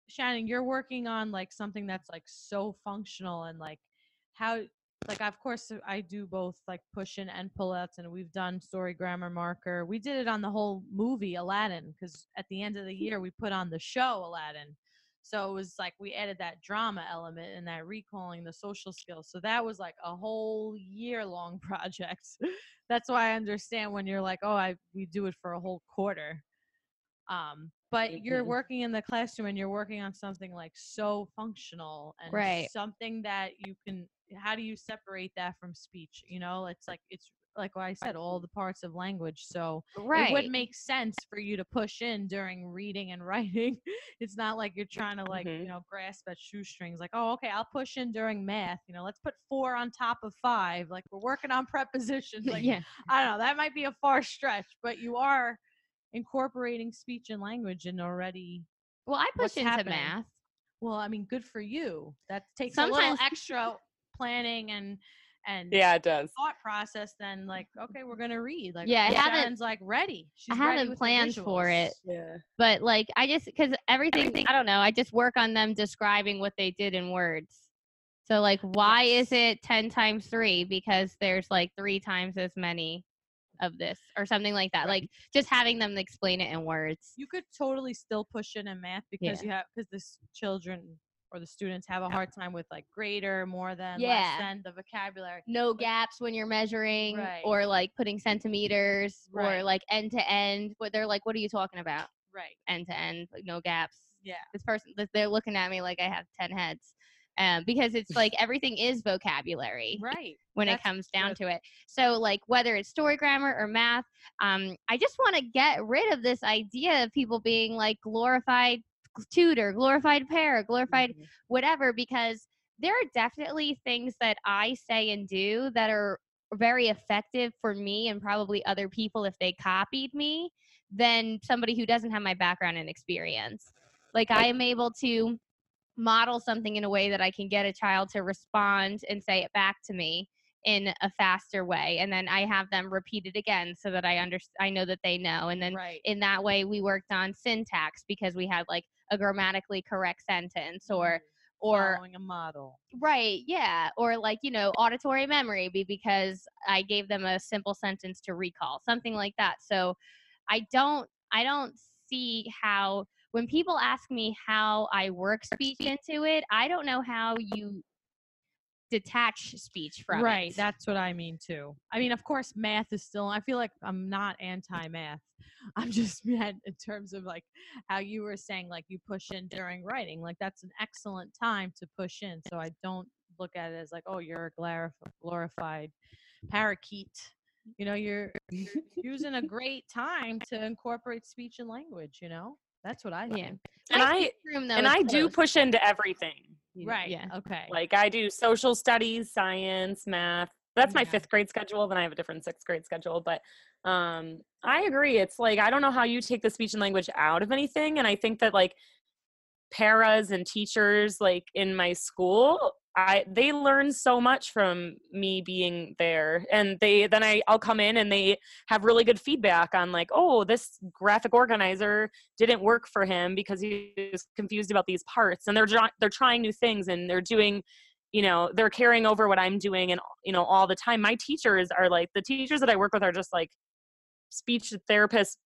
Shannon, you're working on like something that's like so functional and like how like of course uh, I do both like push in and pull outs and we've done story grammar marker. We did it on the whole movie Aladdin because at the end of the year we put on the show Aladdin. So it was like we added that drama element and that recalling the social skills. So that was like a whole year long <laughs> project. That's why I understand when you're like, oh, I we do it for a whole quarter. Um, but you're Mhm. working in the classroom and you're working on something like so functional and Right. something that you can how do you separate that from speech you know it's like it's like what i said all the parts of language so right. it would make sense for you to push in during reading and <laughs> writing it's not like you're trying to like you Mhm. know grasp at shoestrings like oh okay i'll push in during math you know let's put four on top of five like we're working on prepositions <laughs> like yeah. I don't know. That might be a far stretch, but you are incorporating speech and language and already. Well, I push into happening. math. Well, I mean, good for you. That takes a little Sometimes- extra planning and and Yeah, it does. thought process. Then like, okay, we're gonna read. Like, Yeah, I haven't- Shannon's like ready. She's I ready haven't with the planned for it. Yeah. but like I just because everything, I don't know. I just work on them describing what they did in words. So like, why is it ten times three? Because there's like three times as many of this or something like that. Right. Like just having them explain it in words. You could totally still push in in math because you have because the s- children or the students have a hard time with like greater, more than, Yeah. less than the vocabulary. No gaps when you're measuring, Right. or like putting centimeters, or like end to end. What they're like, what are you talking about? Right. End to end, like no gaps. Yeah. this person they're looking at me like I have 10 heads. Um, because it's like <laughs> everything is vocabulary Right. when That's it comes down good. to it. So like whether it's story grammar or math, um, I just want to get rid of this idea of people being like glorified tutor, glorified parent, glorified Mhm. whatever, because there are definitely things that I say and do that are very effective for me and probably other people if they copied me than somebody who doesn't have my background and experience. Like I am able to model something in a way that I can get a child to respond and say it back to me in a faster way and then I have them repeat it again so that I understand I know that they know and then right. in that way we worked on syntax because we had like a grammatically correct sentence or mm-hmm. or following a model. right yeah or like you know auditory memory be because i gave them a simple sentence to recall something like that so i don't i don't see how when people ask me how i work speech into it i don't know how you detach speech from right. it. That's what I mean too. I mean, of course, math is still. I feel like I'm not anti-math. <laughs> I'm just mad in terms of like how you were saying, like you push in during writing. Like that's an excellent time to push in. So I don't look at it as like, oh, you're a glorified parakeet. You know, you're <laughs> using a great time to incorporate speech and language. You know, that's what I Yeah. think. And My I room, though, and is I do push into everything. You know. Right. Yeah. Okay. Like I do social studies, science, math. That's my Yeah. fifth grade schedule. Then I have a different sixth grade schedule. But um, I agree. It's like I don't know how you take the speech and language out of anything. And I think that like paras and teachers like in my school i they learn so much from me being there and they then i i'll come in and they have really good feedback on like oh this graphic organizer didn't work for him because he was confused about these parts and they're they're trying new things and they're doing you know they're carrying over what i'm doing and you know all the time. My teachers are like the teachers that i work with are just like speech therapists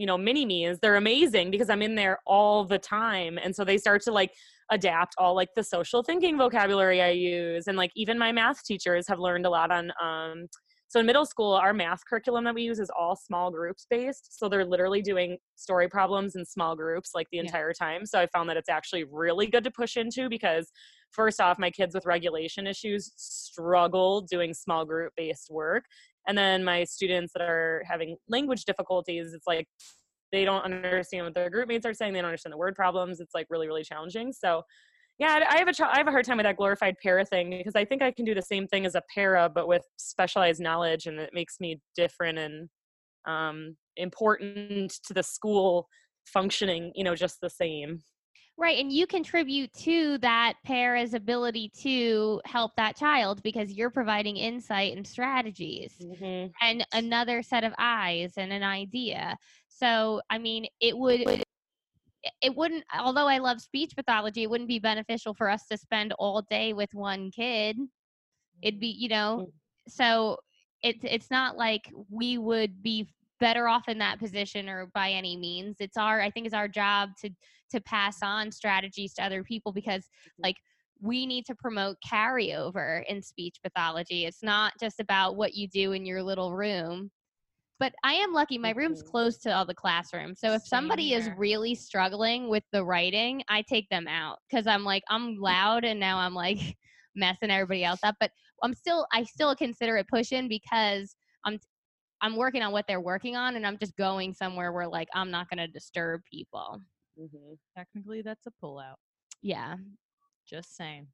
you know mini me's they're amazing because i'm in there all the time. And so they start to like adapt all like the social thinking vocabulary i use. And like even my math teachers have learned a lot on um so in middle school our math curriculum that we use is all small groups based. So they're literally doing story problems in small groups like the Yeah. entire time. So i found that it's actually really good to push into because first off my kids with regulation issues struggle doing small group based work. And then my students that are having language difficulties it's like they don't understand what their group mates are saying they don't understand the word problems it's like really really challenging. So yeah i have a i have a hard time with that glorified para thing because i think i can do the same thing as a para but with specialized knowledge and it makes me different and um, important to the school functioning you know just the same Right, and you contribute to that para's ability to help that child because you're providing insight and strategies Mhm. and another set of eyes and an idea. So, I mean, it would it- it wouldn't although i love speech pathology it wouldn't be beneficial for us to spend all day with one kid it'd be you know Mm. so it's it's not like we would be better off in that position or by any means. It's our i think it's our job to to pass on strategies to other people because like we need to promote carryover in speech pathology. It's not just about what you do in your little room. But i am lucky my room's Mhm. close to all the classrooms so if somebody is really struggling with the writing i take them out because i'm like i'm loud and now i'm like <laughs> messing everybody else up. But i'm still i still consider it pushing because i'm i'm working on what they're working on and i'm just going somewhere where like i'm not going to disturb people Mhm. Technically, that's a pullout. yeah Just saying.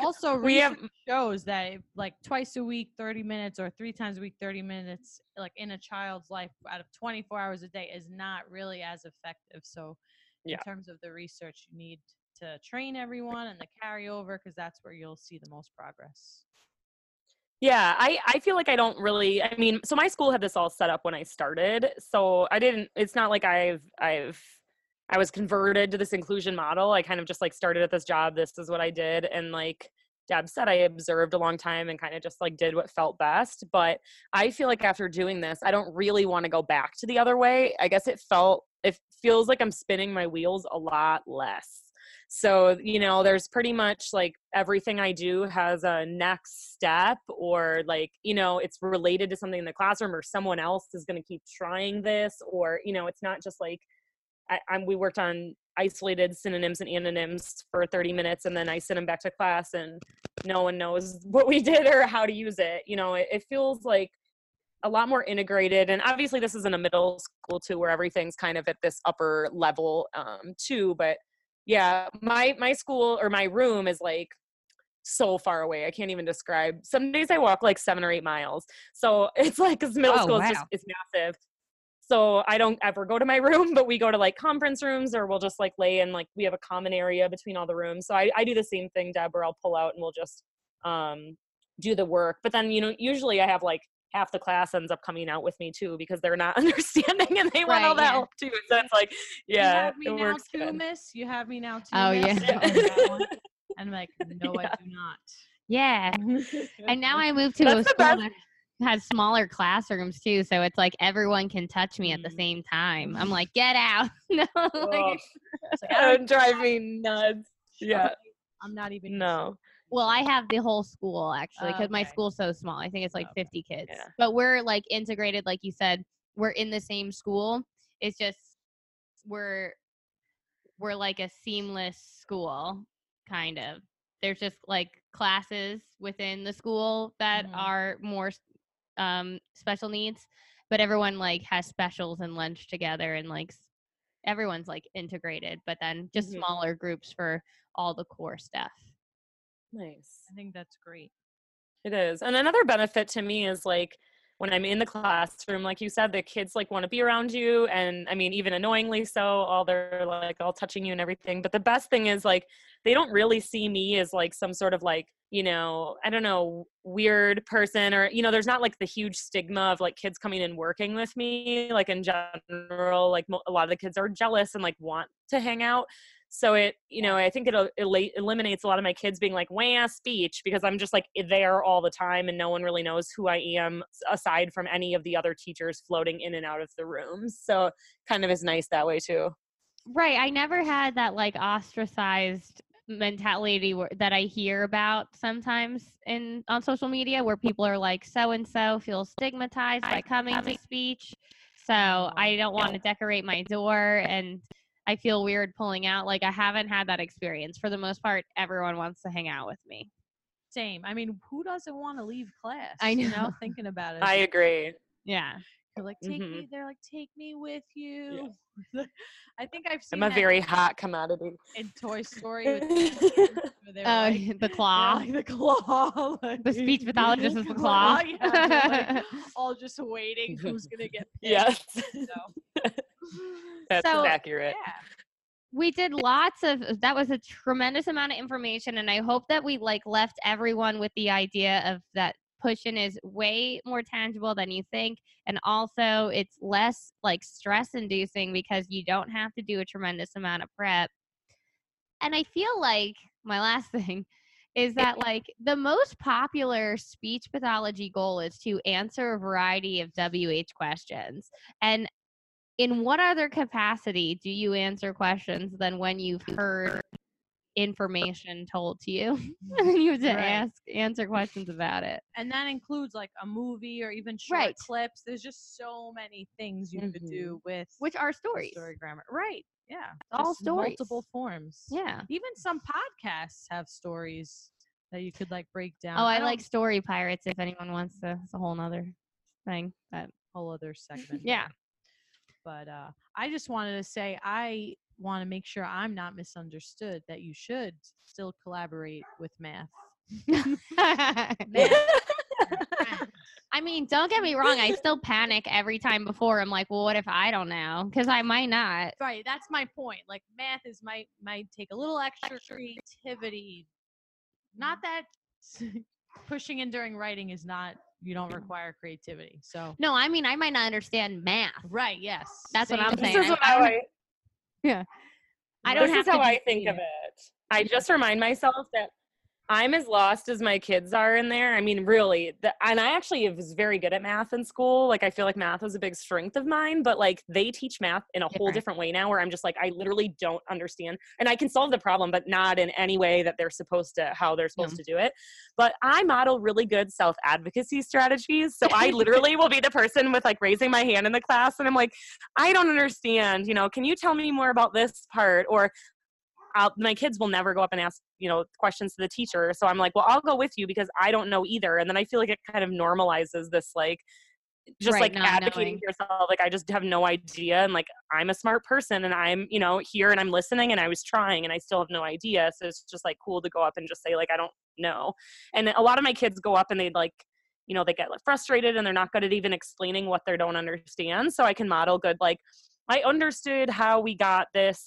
Also, <laughs> We have- research shows that like twice a week, 30 minutes, or three times a week, 30 minutes, like in a child's life out of 24 hours a day is not really as effective. So, in Yeah. terms of the research, you need to train everyone and the carryover because that's where you'll see the most progress. Yeah, I, I feel like I don't really I mean, so my school had this all set up when I started. So I didn't it's not like I've I've I was converted to this inclusion model. I kind of just like started at this job. This is what I did. And like Deb said, I observed a long time and kind of just like did what felt best. But I feel like after doing this, I don't really want to go back to the other way. I guess it felt it feels like I'm spinning my wheels a lot less. So, you know, there's pretty much like everything I do has a next step or like, you know, it's related to something in the classroom or someone else is going to keep trying this or, you know, it's not just like I, I'm, we worked on isolated synonyms and antonyms for 30 minutes and then I send them back to class and no one knows <laughs> what we did or how to use it. You know, it, it feels like a lot more integrated and obviously this is in a middle school too where everything's kind of at this upper level um too but yeah my my school or my room is like so far away i can't even describe some days i walk like seven or eight miles so <laughs> it's like because middle Oh, school is just wow. it's massive so i don't ever go to my <laughs> room but we go to like conference rooms or we'll just like lay in like we have a common area between all the rooms so i, I do the same thing deb where i'll pull out and we'll just um do the work but then you know usually i have like half the class ends up coming out with me too because they're not <laughs> understanding and they want all Right, the yeah. help too so it's like yeah, you have me it now works too, good. miss. You have me now too. Oh, miss?" yeah. And I'm that one. And I'm like, no, Yeah. I do not. yeah <laughs> and now i moved to That's a school best. that has smaller classrooms too so it's like everyone can touch me at the Mm. same time i'm like get out <laughs> no Ugh. like, It's like, I would drive me nuts yeah I'm not even. no Well, I have the whole school actually because my school's so small. I think it's like Okay. 50 kids. Yeah. But we're like integrated, like you said. We're in the same school. It's just we're we're like a seamless school, kind of. There's just like classes within the school that Mhm. are more um, special needs, but everyone like has specials and lunch together and like everyone's like integrated. But then just Mhm. smaller groups for all the core stuff. Nice I think that's great. It is. And another benefit to me is like when I'm in the classroom, like you said, the kids like want to be around you. And I mean, even annoyingly so, all they're like all touching you and everything. But the best thing is like they don't really see me as like some sort of like, you know, I don't know, weird person or, you know, there's not like the huge stigma of like kids coming and working with me. Like in general, like a lot of the kids are jealous and like want to hang out. So it, you know, I think it el- eliminates a lot of my kids being like, wah, speech, because I'm just like there all the time and no one really knows who I am aside from any of the other teachers floating in and out of the rooms. So kind of is nice that way too. Right. I never had that like ostracized mentality that I hear about sometimes in on social media where people are like so and so feels stigmatized by coming to speech. So oh, I don't want to decorate my door and I feel weird pulling out. Like I haven't had that experience. For the most part, everyone wants to hang out with me. Same. I mean, who doesn't want to leave class? I You know. know, thinking about it. I agree. Yeah. They're like, take Mhm. me. They're like, take me with you. <laughs> I think I've seen I'm a that very hot commodity. in Toy Story. With the <laughs> kids Oh, like, the <laughs> claw. like the claw. like- The speech pathologist is the claw. yeah, like all just waiting who's gonna get picked. yes, So, that's So- accurate. yeah. we did lots of uh, that was a tremendous amount of information and i hope that we like left everyone with the idea of that push-in is way more tangible than you think, and also it's less like stress-inducing because you don't have to do a tremendous amount of prep. And I feel like my last <laughs> thing is that <laughs> like the most popular speech pathology goal is to answer a variety of WH questions. And in what other capacity do you answer questions than when you've heard information told to you <laughs> mm-hmm. and then you have to Right. ask answer questions about it and that includes like a movie or even short Right. clips. There's just so many things you could mm-hmm. do with which are stories story grammar. Right. Yeah. all just Multiple forms. yeah Even some podcasts have stories that you could like break oh, down. oh i, don't- like story pirates if anyone wants to it's a whole nother thing but whole other segment. <laughs> Yeah. But uh, I just wanted to say I want to make sure I'm not misunderstood that you should still collaborate with math. <laughs> <laughs> I mean, don't get me wrong. I still panic every time before. I'm like, well, what if I don't know? Because I might not. Right, that's my point. Like math is might might take a little extra creativity. Not that <laughs> pushing in during writing is not you don't require creativity. So No, I mean, I might not understand math. right, yes. That's what I'm thing. This saying. is I- what I'm- I, I don't this have is how. I think of it. I just remind myself that I'm as lost as my kids are in there. I mean, really, the, and I actually was very good at math in school. Like, I feel like math was a big strength of mine, but like they teach math in a whole Different. way now where I'm just like, I literally don't understand. And I can solve the problem, but not in any way that they're supposed to, how they're supposed to do it. But I model really good self advocacy strategies. So I <laughs> literally will be the person with like raising my hand in the class and I'm like, I don't understand. You know, can you tell me more about this part? Or I'll, my kids will never go up and ask, you know, questions to the teacher. So I'm like, well, I'll go with you because I don't know either. And then I feel like it kind of normalizes this, like, just Right, like advocating knowing. for yourself. Like, I just have no idea. And like, I'm a smart person and I'm, you know, here and I'm listening and I was trying and I still have no idea. So it's just like cool to go up and just say, like, I don't know. And a lot of my kids go up and they like, you know, they get like frustrated and they're not good at even explaining what they don't understand. So I can model good, like, I understood how we got this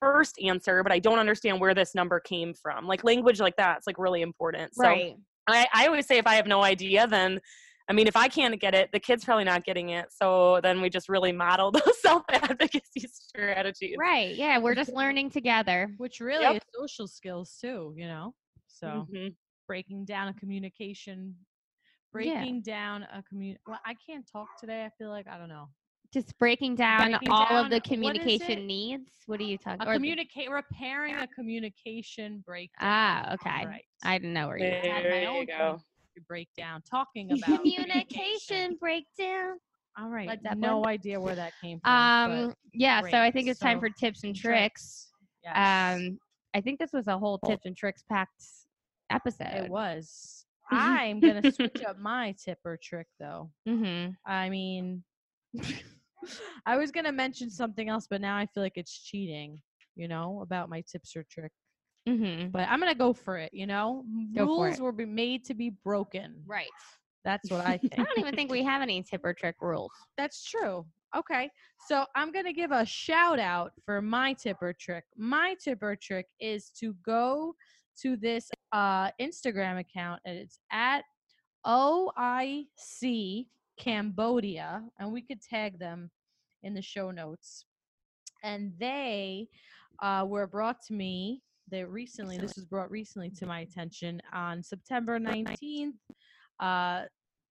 first answer, but I don't understand where this number came from. Like language like that's like really important. So right. I, I always say if I have no idea, then I mean, if I can't get it, the kid's probably not getting it. So then we just really model <laughs> those self advocacy strategies. Right. Yeah. We're just <laughs> learning together. Which really Yep. is social skills too, you know? So Mhm. breaking down a communication Yeah. breaking down a commun well, I can't talk today. I feel like I don't know. Just breaking down Breaking all down- of the communication it? needs. What are you talking A about? communicate repairing a communication breakdown. Ah, okay. Right. I didn't know where you were. had my There you go. to break down talking <laughs> about Communication breakdown. All right. Led Zeppelin. No idea where that came from. Um. Yeah. So I think it's time for tips and tricks. yes, Um. I think this was a whole tips and tricks packed episode. it was. <laughs> I'm gonna switch up my tip or trick though. Mm-hmm. I mean, <laughs> I was gonna mention something else, but now I feel like it's cheating. You know about my tips or trick, Mm-hmm. but I'm gonna go for it. You know, Go rules were be made to be broken. Right. That's what I think. <laughs> I don't even think we have any tip or trick rules. That's true. Okay. So I'm going to give a shout out for my tip or trick. My tip or trick is to go to this uh, Instagram account and it's at OIC Cambodia. And we could tag them in the show notes. And they uh, were brought to me. They recently, this was brought recently to my attention on September 19th. Uh,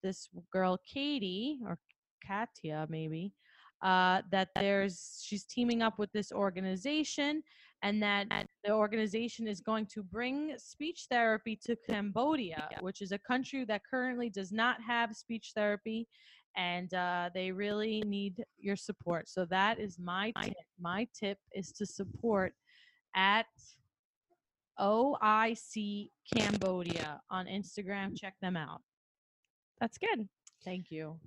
this girl, Katie, or Katya maybe, uh, that there's she's teaming up with this organization and that the organization is going to bring speech therapy to Cambodia, which is a country that currently does not have speech therapy and uh, they really need your support. So that is my tip. My tip is to support at OIC Cambodia on Instagram. Check them out. That's good. Thank you.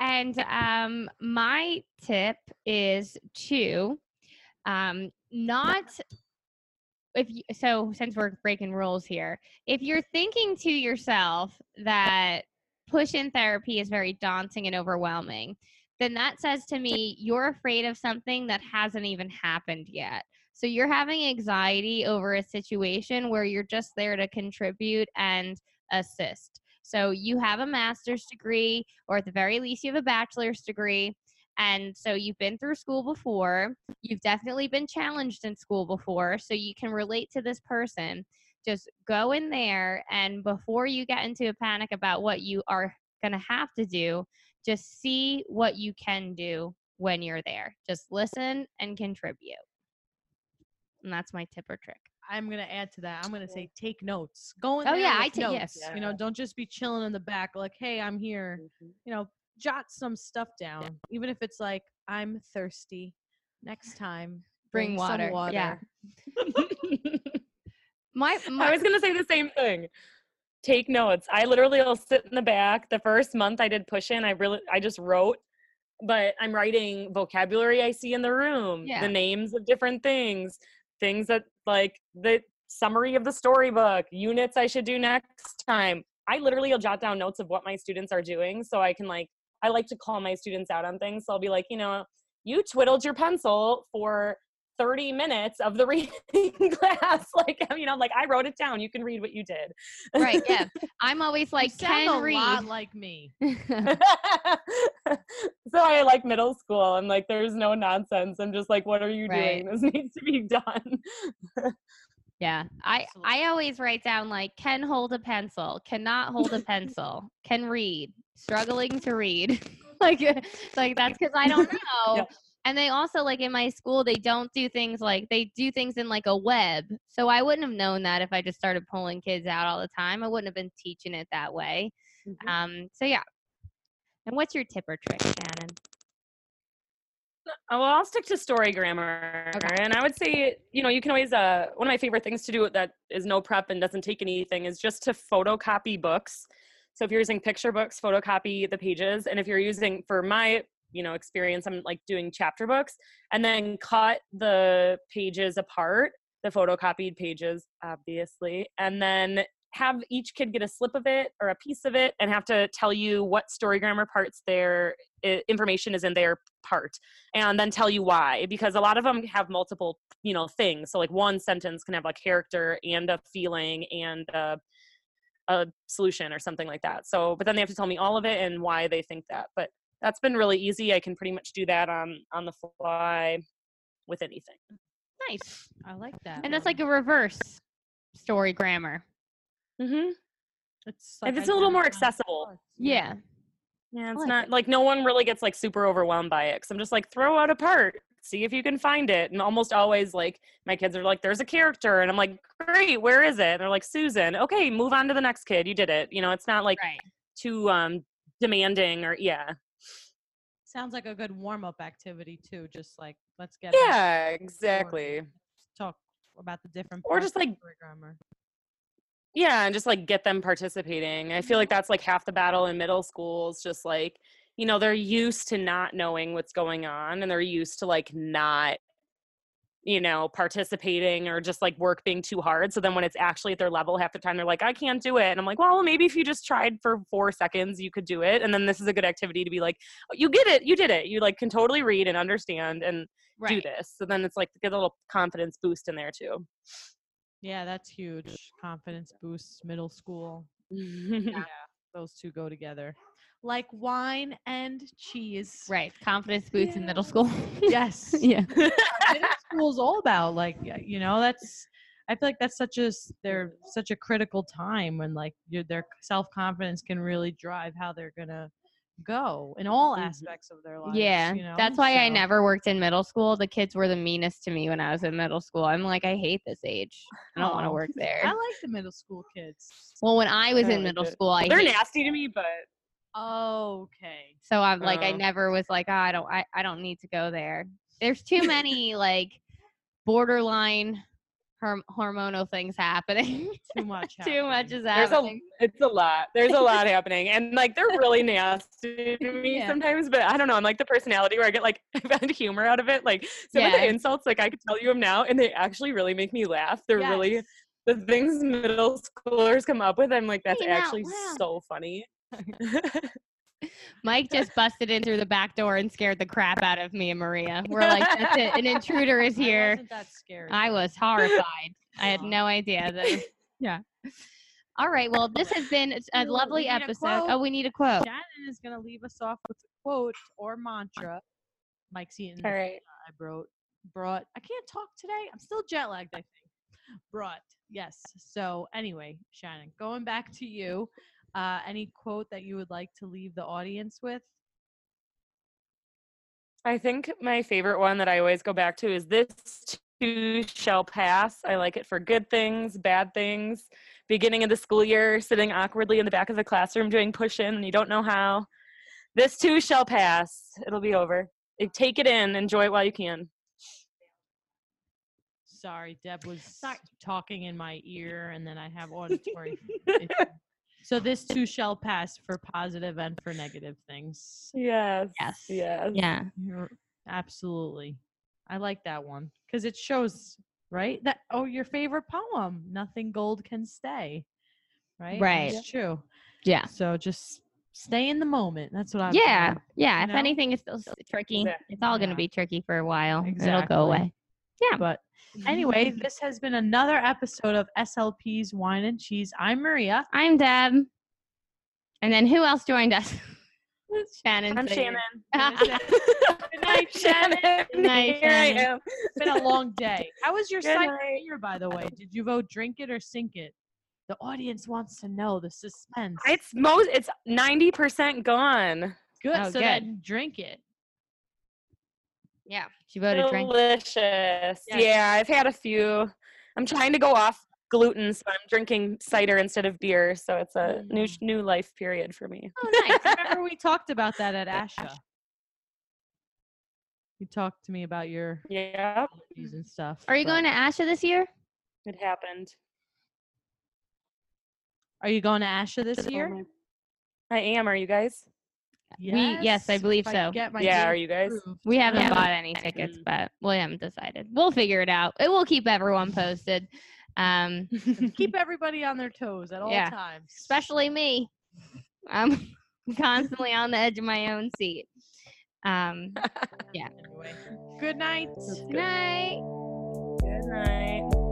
And um, my tip is to um, not if you, so since we're breaking rules here, if you're thinking to yourself that push in therapy is very daunting and overwhelming, then that says to me you're afraid of something that hasn't even happened yet. So you're having anxiety over a situation where you're just there to contribute and assist. So you have a master's degree, or at the very least, you have a bachelor's degree. And so you've been through school before. You've definitely been challenged in school before. So you can relate to this person. Just go in there, and before you get into a panic about what you are going to have to do, just see what you can do when you're there. Just listen and contribute. And that's my tip or trick. I'm gonna add to that. I'm gonna say take notes. Go in there. Oh, yeah, I take- notes. yes. You know, don't just be chilling in the back like, hey, I'm here. Mhm. You know, jot some stuff down, even if it's like I'm thirsty. Next time, Bring some water. water. Yeah. <laughs> <laughs> <laughs> my, I was gonna say the same thing. Take notes. I literally will sit in the back. The first month I did push in, I really I just wrote, but I'm writing vocabulary I see in the room, Yeah. the names of different things, things that like the summary of the storybook, units I should do next time. I literally will jot down notes of what my students are doing so I can like I like to call my students out on things. So I'll be like, you know, you twiddled your pencil for 30 minutes of the <laughs> reading class. <laughs> Like, I mean, I'm like, I wrote it down. You can read what you did. right, yeah. <laughs> I'm always like, you sound can a read. lot like me. so I like middle school. I'm like, there's no nonsense. I'm just like, what are you Right. doing? This needs to be done. yeah. I, Absolutely. I always write down like, can hold a pencil, cannot hold a pencil, can read, struggling to read. like, like that's because I don't know. Yep. And they also like in my school, they don't do things like they do things in like a web. So I wouldn't have known that if I just started pulling kids out all the time. I wouldn't have been teaching it that way. Mhm. Um, so yeah. And what's your tip or trick, Shannon? Oh, well, I'll stick to story grammar. Okay. And I would say, you know, you can always, uh, one of my favorite things to do that is no prep and doesn't take anything is just to photocopy books. So if you're using picture books, photocopy the pages. And if you're using, for my, you know, experience, I'm like doing chapter books and then cut the pages apart, the photocopied pages, obviously, and then have each kid get a slip of it or a piece of it and have to tell you what story grammar parts their information is in their part and then tell you why because a lot of them have multiple you know things. So like one sentence can have like character and a feeling and a, a solution or something like that. So but then they have to tell me all of it and why they think that but that's been really easy i can pretty much do that on on the fly with anything Nice. I like that. And that's like a reverse story grammar. mm-hmm. it's if it's a little more accessible. parts. Yeah. yeah it's like not it. like no one really gets like super overwhelmed by it because i'm just like throw out a part see if you can find it and almost always like my kids are like there's a character and i'm like great where is it and they're like susan okay move on to the next kid you did it you know it's not like Right. too um demanding or yeah Sounds like a good warm up activity too. Just like let's get yeah exactly talk about the different Or just, of like, grammar. yeah and just like get them participating i feel like that's like half the battle in middle schools just like you know they're used to not knowing what's going on and they're used to like not you know participating or just like work being too hard. So then when it's actually at their level half the time they're like i can't do it. And i'm like well maybe if you just tried for four seconds you could do it. And then this is a good activity to be like "Oh, you get it you did it. You like can totally read and understand and do this. So then it's like get a little confidence boost in there too. Yeah, that's huge. Confidence boosts middle school. <laughs> Yeah, those two go together. Like wine and cheese. Right. Confidence boost in middle school. <laughs> Yes. yeah. middle school's all about like you know that's i feel like that's such a they're such a critical time when like your their self-confidence can really drive how they're gonna go in all Mhm. aspects of their life. Yeah. you know That's why I never worked in middle school. The kids were the meanest to me when I was in middle school. I'm like, I hate this age. I don't want to work <laughs> there. i like the middle school kids Well, when I was in middle school, I they're hate- nasty to me but okay so I'm like, I Oh. never was like, oh, I don't, I, I don't need to go there. There's too <laughs> many like borderline horm- hormonal things happening. <laughs> too much too much happening. is There's a happening. it's a lot. There's a lot happening, and like they're really nasty to <laughs> me Yeah. sometimes. But I don't know. I'm like the personality where I get like I find humor out of it. Like some of the insults, like I could tell you them now, and they actually really make me laugh. They're really the things middle schoolers come up with. I'm like that's Hey, actually wow. so funny. <laughs> Mike just busted in through the back door and scared the crap out of me and Maria. We're like, that's it. An intruder is <laughs> here. scary I was horrified. I had no idea that. <laughs> Yeah. All right. Well, this has been a lovely we need a episode. Oh, we need a quote. Shannon is gonna leave us off with a quote or mantra. Mike Seaton. All right. I brought brought. I can't talk today. I'm still jet lagged. I think. Brought. Yes. So anyway, Shannon, going back to you. Uh, any quote that you would like to leave the audience with? I think my favorite one that I always go back to is this too shall pass. I like it for good things, bad things. Beginning of the school year, sitting awkwardly in the back of the classroom doing push in and you don't know how. This too shall pass. It'll be over. Eh, Take it in, enjoy it while you can. Sorry, Deb was talking in my ear, and then I have <laughs> auditory. <laughs> issues. so this too shall pass for positive and for negative things. Yes. Yes. Yes. Yeah. You're absolutely. I like that one because it shows right that oh your favorite poem, nothing gold can stay. Right. Right. It's true. Yeah. So just stay in the moment. That's what I'm. Yeah. Yeah. you If know? anything is still tricky, Exact- it's all going to be tricky for a while. It'll go away. Yeah. But mm-hmm. anyway, this has been another episode of SLP's Wine and Cheese. I'm Maria. I'm Deb. And then who else joined us? <laughs> Shannon. I'm Shannon. <laughs> Good night, Shannon. Good night, Here I am. It's been a long day. How was your Good site night. here, by the way? Did you vote drink it or sink it? The audience wants to know the suspense. It's most it's 90% gone. good. Oh, so good. then drink it. Yeah. She voted drink. Delicious. Yes. Yeah, I've had a few. I'm trying to go off gluten, so I'm drinking cider instead of beer. So it's a new Mm. new life period for me. Oh, nice. Remember we <laughs> talked about that at Asha. You talked to me about your yeah and stuff. Are you going to Asha this year? it happened. Are you going to Asha this year? I am. Are you guys? We- yes, I believe so. get my yeah, are you guys? approved. We haven't Yeah. bought any tickets, Mm. but we haven't decided. We'll figure it out. It will keep everyone posted. Um, Keep <laughs> everybody on their toes at all Yeah. times. especially me. I'm <laughs> constantly on the edge of my own seat. Um, <laughs> Anyway, good night. good night. Good night.